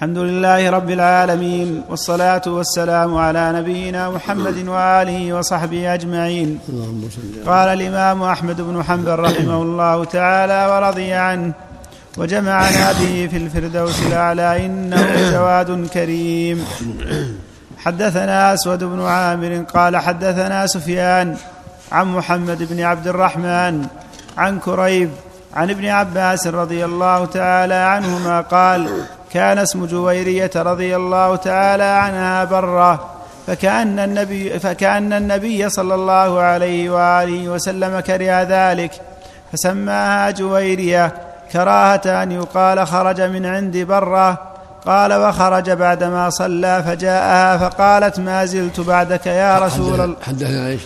الحمد لله رب العالمين والصلاة والسلام على نبينا محمد وآله وصحبه أجمعين. قال الإمام أحمد بن حنبل رحمه الله تعالى ورضي عنه وجمعنا به في الفردوس الأعلى إنه جواد كريم. حدثنا أسود بن عامر قال حدثنا سفيان عن محمد بن عبد الرحمن عن كريب عن ابن عباس رضي الله تعالى عنهما قال كان اسم جويرية رضي الله تعالى عنها برة فكأن النبي فكأن النبي صلى الله عليه وآله وسلم كره ذلك فسماها جويرية كراهة أن يقال خرج من عند برة قال وخرج بعدما صلى فجاءها فقالت ما زلت بعدك يا رسول الله حدثنا إيش؟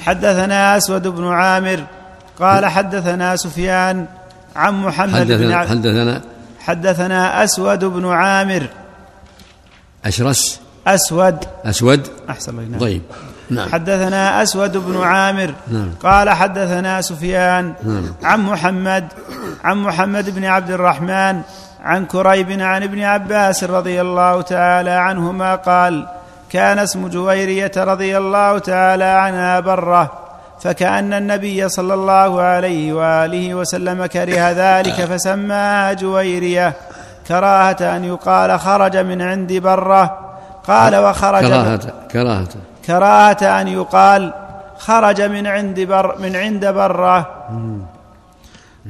حدثنا أسود بن عامر قال حدثنا سفيان عن محمد بن حدثنا عبد حدثنا حدثنا أسود بن عامر. أشرس. أسود. أسود. أحسن الله. نعم. طيب. نعم. حدثنا أسود بن عامر. نعم. قال حدثنا سفيان. نعم. عن محمد. عن محمد بن عبد الرحمن. عن كريب عن ابن عباس رضي الله تعالى عنهما قال كان اسم جويرية رضي الله تعالى عنها برة. فكأن النبي صلى الله عليه وآله وسلم كره ذلك فسماها جويرية كراهة أن يقال خرج من عند برة. قال وخرج كراهة كراهة. كراهة أن يقال خرج من عند بر من عند برة.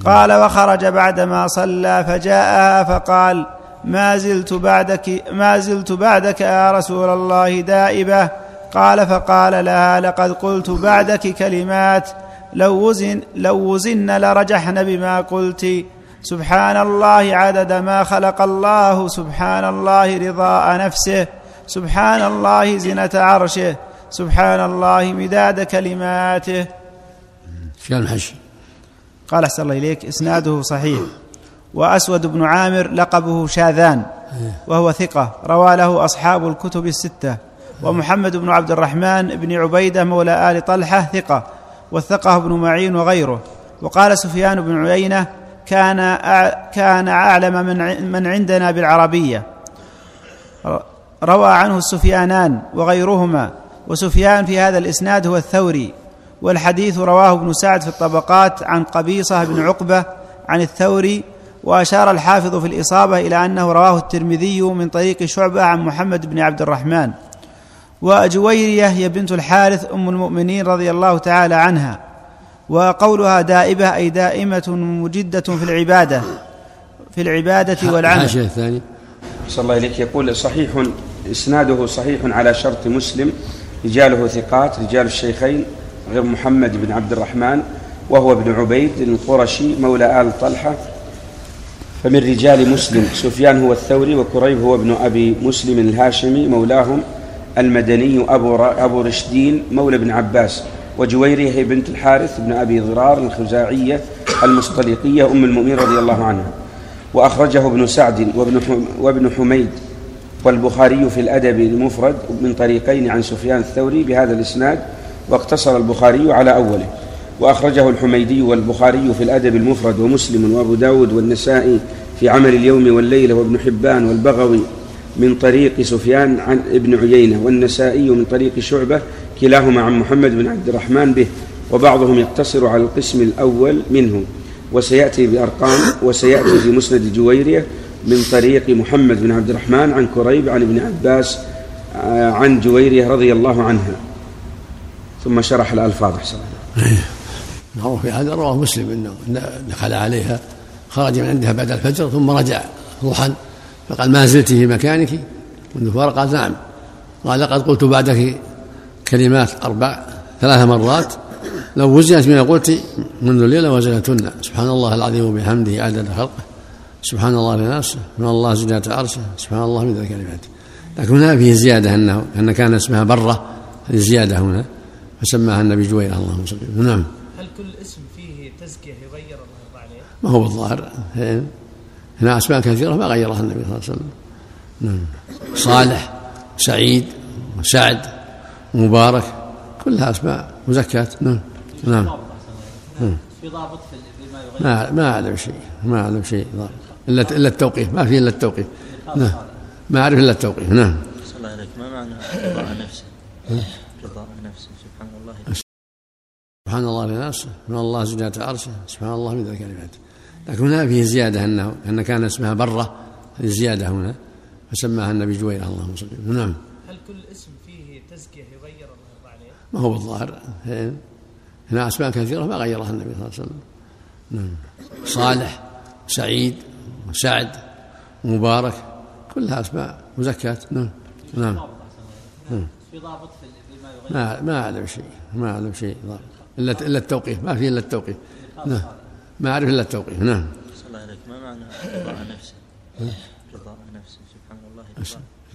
قال وخرج بعدما صلى فجاءها فقال ما زلت بعدك ما زلت بعدك يا رسول الله دائبة. قال فقال لها لقد قلت بعدك كلمات لو وزن لو وزن لرجحن بما قلت. سبحان الله عدد ما خلق الله سبحان الله رضاء نفسه سبحان الله زنة عرشه سبحان الله مداد كلماته. كان الحش؟ قال أحسن الله إليك إسناده صحيح. وأسود بن عامر لقبه شاذان وهو ثقة روى له أصحاب الكتب الستة. ومحمد بن عبد الرحمن بن عبيدة مولى آل طلحة ثقة وثقة ابن معين وغيره. وقال سفيان بن عيينة كان كان أعلم من من عندنا بالعربية. روى عنه السفيانان وغيرهما وسفيان في هذا الإسناد هو الثوري والحديث رواه ابن سعد في الطبقات عن قبيصة بن عقبة عن الثوري وأشار الحافظ في الإصابة إلى أنه رواه الترمذي من طريق شعبة عن محمد بن عبد الرحمن. وجويريه هي بنت الحارث أم المؤمنين رضي الله تعالى عنها وقولها دائبة أي دائمة مجدة في العبادة في العبادة والعمل. الحاشية الثاني صلى الله إليك يقول صحيح إسناده صحيح على شرط مسلم. رجاله ثقات رجال الشيخين غير محمد بن عبد الرحمن وهو ابن عبيد القرشي مولى آل طلحة. فمن رجال مسلم سفيان هو الثوري وكريب هو ابن أبي مسلم الهاشمي مولاهم. المدني أبو, أبو رشدين مولى ابن عباس وجويرية هي بنت الحارث بن أبي ضرار الخزاعية المصطلقية أم المؤمنين رضي الله عنها. وأخرجه ابن سعد وابن حميد. والبخاري في الأدب المفرد من طريقين عن سفيان الثوري بهذا الإسناد واقتصر البخاري على أوله. وأخرجه الحميدي والبخاري في الأدب المفرد ومسلم وأبو داود والنسائي في عمل اليوم والليلة وابن حبان والبغوي من طريق سفيان عن ابن عيينة والنسائي من طريق شعبة كلاهما عن محمد بن عبد الرحمن به وبعضهم يقتصر على القسم الأول منه وسيأتي بأرقام وسيأتي في مسند الجويرية من طريق محمد بن عبد الرحمن عن كريب عن ابن عباس آه، عن جويرية رضي الله عنها. ثم شرح الألفاظ أحسن معروف في هذا رواه مسلم إنه دخل عليها خرج من عندها بعد الفجر ثم رجع ضحى فقال ما زلت في مكانك؟ منذ فارق. قالت نعم. قال لقد قلت بعدك كلمات أربع ثلاث مرات. لو وزنت بما قلت منذ الليلة وزنتن سبحان الله العظيم وبحمده عدد خلقه. سبحان الله بنفسه سبحان الله زينة عرشه. سبحان الله من ذلك كلماته لكن هنا فيه زيادة انه أن كان اسمها برة. هذه زيادة هنا. فسماها النبي جويرة. اللهم صل وسلم. نعم. هل كل اسم فيه تزكية يغير الله عليه؟ ما هو بالظاهر هنا أسماء كثيرة ما غيرها النبي صلى الله عليه وسلم. نعم. صالح سعيد سعد مبارك كلها أسماء. مزكاة نعم. نعم. في ضابط في يغير ما ما أعلم شيء ما أعلم شيء. إلا إلا التوقيف. ما فيه إلا التوقيف. نعم. ما أعرف إلا التوقيف. نعم. الله عليك. ما معنى رضاء نفسه؟ رضاء نفسه. سبحان الله. سبحان الله لنفسه. سبحان الله زجاة عرشه. سبحان الله من ذلك كلماته لكن هنا فيه زيادة أنه أن كان اسمها برة هذه زيادة هنا فسماها النبي جويرة اللهم صل وسلم نعم. هل كل اسم فيه تزكية يغير الله يرضى عليه؟ ما هو بالظاهر هنا أسماء كثيرة ما غيرها النبي صلى الله عليه وسلم. نعم. صالح سعيد سعد مبارك كلها أسماء مزكاة نعم. نعم, نعم. في ضابط في ما ما أعلم شيء ما أعلم شيء إلا إلا التوقيف ما في إلا التوقيف. نعم. ما أعرف إلا التوقيف. نعم. صلى الله عليك ما معنى رضاء نفسه؟ رضاء نفسه سبحان الله.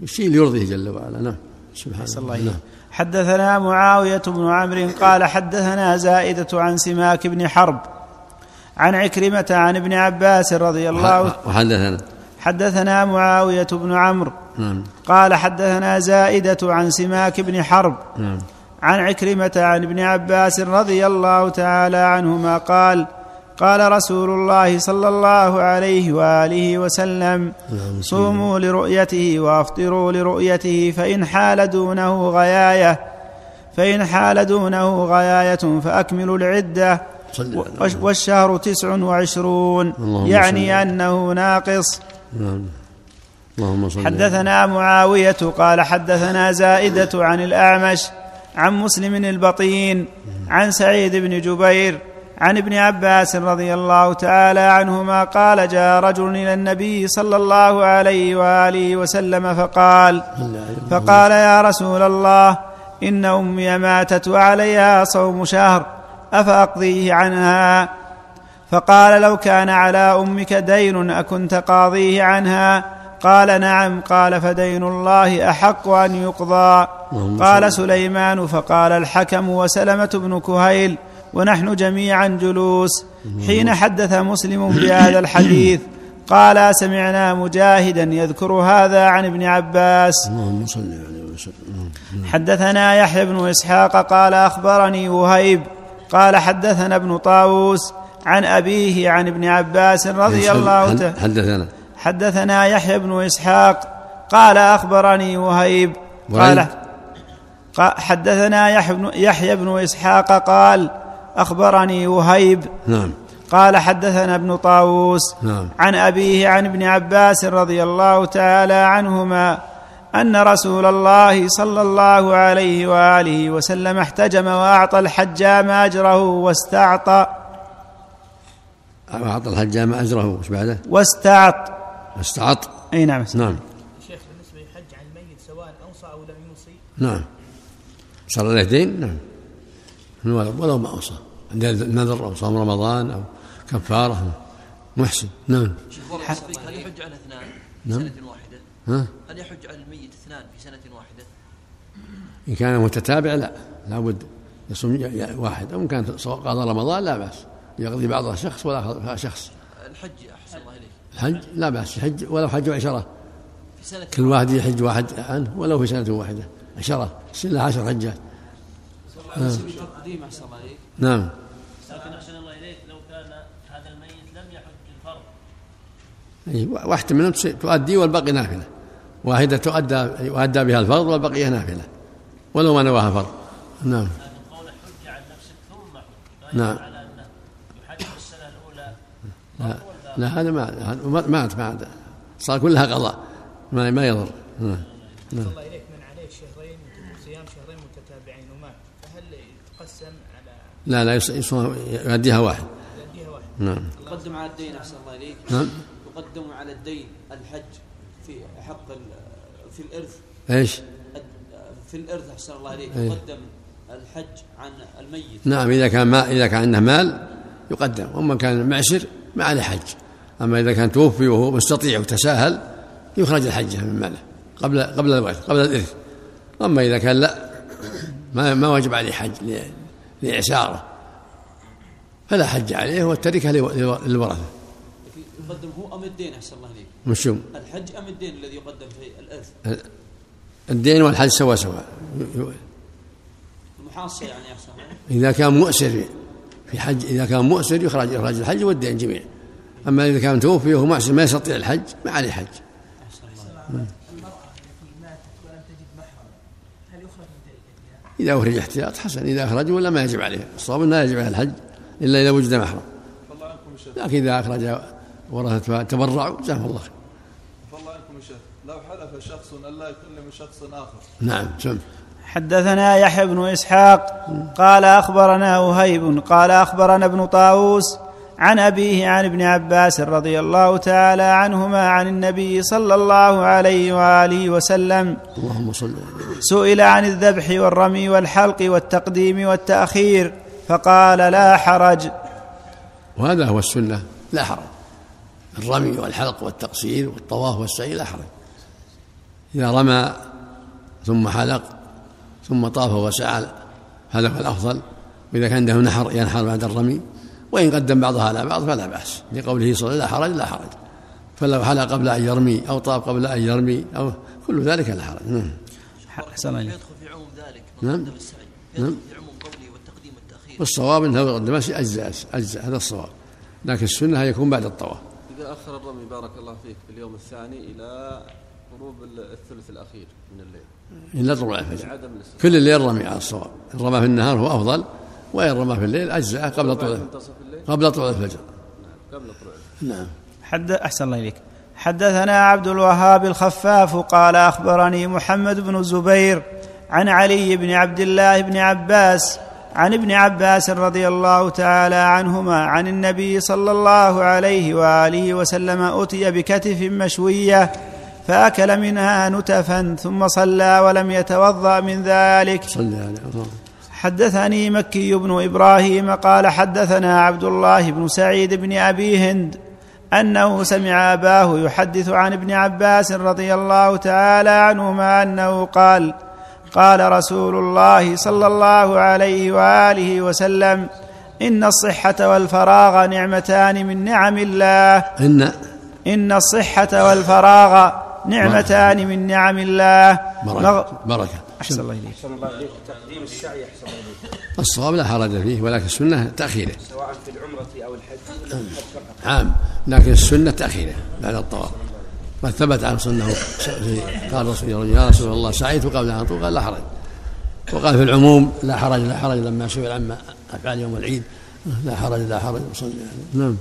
الشيء اللي يرضيه جل وعلا. نعم. سبحان الله. نعم. حدثنا معاوية بن عمرو قال حدثنا زائدة عن سماك بن حرب عن عكرمة عن ابن عباس رضي الله وحدثنا حدثنا معاوية بن عمرو نعم. قال حدثنا زائدة عن سماك بن حرب نعم. عن عكرمة عن ابن عباس رضي الله تعالى عنهما قال قال رسول الله صلى الله عليه وآله وسلم صوموا لرؤيته وأفطروا لرؤيته فإن حال دونه غياية فإن حال دونه غياية فأكملوا العدة والشهر تسع وعشرون يعني أنه ناقص. نعم. اللهم صل حدثنا معاوية قال حدثنا زائدة عن الأعمش عن مسلم البطين عن سعيد بن جبير عن ابن عباس رضي الله تعالى عنهما قال جاء رجل إلى النبي صلى الله عليه وآله وسلم فقال فقال يا رسول الله إن أمي ماتت وعليها صوم شهر أفأقضيه عنها؟ فقال لو كان على أمك دين أكنت قاضيه عنها؟ قال نعم قال فدين الله أحق أن يقضى. قال سليمان فقال الحكم وسلمة بن كهيل ونحن جميعا جلوس. حين حدث مسلم بهذا الحديث قال سمعنا مجاهدا يذكر هذا عن ابن عباس. اللهم صل عليه وسلم. حدثنا يحيى بن إسحاق قال أخبرني وهيب. قال حدثنا ابن طاووس عن أبيه عن ابن عباس رضي الله تعالى. حدثنا؟ حدثنا يحيى بن إسحاق قال أخبرني وهيب. قال حدثنا يحيى بن إسحاق قال أخبرني وهيب. نعم. قال حدثنا ابن طاووس نعم. عن أبيه عن ابن عباس رضي الله تعالى عنهما أن رسول الله صلى الله عليه وآله وسلم احتجم وأعطى الحجام أجره واستعطى. أعطى الحجام أجره وش بعده؟ واستعط. استعط. أي نعم. نعم. شيخ بالنسبة للحج عن الميت سواء أوصى أو لم يوصي؟ نعم. صار له دين نعم. ولو ولو ما أوصى. نذر أو صام رمضان أو كفارة محسن. نعم. هل يحج على اثنان في نعم. سنة واحدة؟ ها؟ هل يحج على الميت اثنان في سنة واحدة؟ إن كان متتابع لا. لابد يصوم واحد. أو إن كان قضى رمضان لا بأس. يقضي بعضها شخص ولا شخص. الحج أحسن الله إليك. الحج؟ لا بأس. يحج ولو حج عشرة. في سنة كل واحد يحج واحد عنه ولو في سنة واحدة. عشرة. له عشر حجات. قديم أحسن الله إليك. نعم. لكن أحسن الله إليك لو كان هذا الميت لم يحج الفرض. أي واحدة منهم تؤدي والباقي نافلة. واحدة تؤدى يؤدى بها الفرض والبقية نافلة. ولو ما نواها فرض. نعم. نعم. لا, لا هذا ما ما- مات بعد صار كلها قضاء. ما ما يضر. نعم. صلى على لا لا يص- يصوم يؤديها واحد. يديها واحد. نعم. يقدم على الدين أحسن الله إليك. نعم. يقدم على الدين الحج في حق ال- في الإرث. إيش؟ في الإرث أحسن الله إليك. أي. يقدم الحج عن الميت. نعم إذا كان ما إذا كان عنده مال يقدم وإما كان معسر ما عليه حج أما إذا كان توفي وهو مستطيع وتساهل يخرج الحج من ماله قبل قبل الورث قبل الإرث. أما إذا كان لا ما ما وجب عليه حج ل- لاعساره فلا حج عليه لو- للورثة. يقدم هو أم الدين أحسن الله إليك. مشوم الحج أم الدين الذي يقدم في الإرث؟ الدين والحج سوا سوا. المحاصة يعني أحسن الله إذا كان مؤسر في حج إذا كان مؤسر يخرج يخرج الحج والدين جميع. أما إذا كان توفي وهو محسن ما يستطيع الحج ما عليه حج. إذا أخرج احتياط حسن إذا أخرج ولا ما يجب عليه الصواب لا يجب عليه الحج إلا إذا وجد محرم. لكن إذا أخرج ورثة تبرعوا جزاهم الله خير. لو حلف شخص أن لا يكلم شخص آخر. نعم سم حدثنا يحيى بن إسحاق قال أخبرنا وهيب قال أخبرنا ابن طاووس عن أبيه عن ابن عباس رضي الله تعالى عنهما عن النبي صلى الله عليه وآله وسلم. اللهم صل سئل عن الذبح والرمي والحلق والتقديم والتأخير فقال لا حرج. وهذا هو السنة. لا حرج. الرمي والحلق والتقصير والطواف والسعي لا حرج. إذا رمى ثم حلق ثم طاف وسعى هذا هو الأفضل. وإذا كان عنده نحر ينحر بعد الرمي. وإن قدم بعضها على بعض فلا بأس. لقوله صلى الله عليه وسلم لا حرج لا حرج. فلو حلق قبل أن يرمي أو طاف قبل أن يرمي أو كل ذلك لا حرج. نعم. أحسن. يدخل في عموم ذلك نعم. نعم. يدخل في عموم قوله والتقديم والتأخير والصواب أنه يقدم أجزاء أجزاء. هذا الصواب. لكن السنة يكون بعد الطواف. إذا أخر الرمي بارك الله فيك في اليوم الثاني إلى غروب الثلث الأخير من الليل. إلا طلوع الفجر كل الليل رمي على الصواب. إن رمى في النهار هو أفضل. وإن رمى في الليل أجزاء قبل طلوع قبل طلوع الفجر. قبل طلوع نعم. حد أحسن الله إليك. حدثنا عبد الوهاب الخفاف قال أخبرني محمد بن الزبير عن علي بن عبد الله بن عباس عن ابن عباس رضي الله تعالى عنهما عن النبي صلى الله عليه وآله وسلم أتي بكتف مشوية فأكل منها نتفا ثم صلى ولم يتوضأ من ذلك. صلي عليه وسلم. حدثني مكي بن إبراهيم قال حدثنا عبد الله بن سعيد بن أبي هند أنه سمع أباه يحدث عن ابن عباس رضي الله تعالى عنهما أنه قال قال رسول الله صلى الله عليه وآله وسلم إن الصحة والفراغ نعمتان من نعم الله. إن إن الصحة والفراغ نعمتان من نعم الله. مغ- بركة بركة أحسن الله إليك. أحسن الله إليك. تقديم السعي أحسن الله إليك. الصواب لا حرج فيه ولكن السنة تأخيره. سواء في العمرة أو الحج. عام لكن السنة تأخيره بعد الطواف. قد ثبت عن سنة قال رسول الله يا رسول الله سعيت قبل أن أطوف؟ قال لا حرج. وقال في العموم لا حرج لا حرج لما سئل عما أفعال يوم العيد. لا حرج لا حرج. نعم.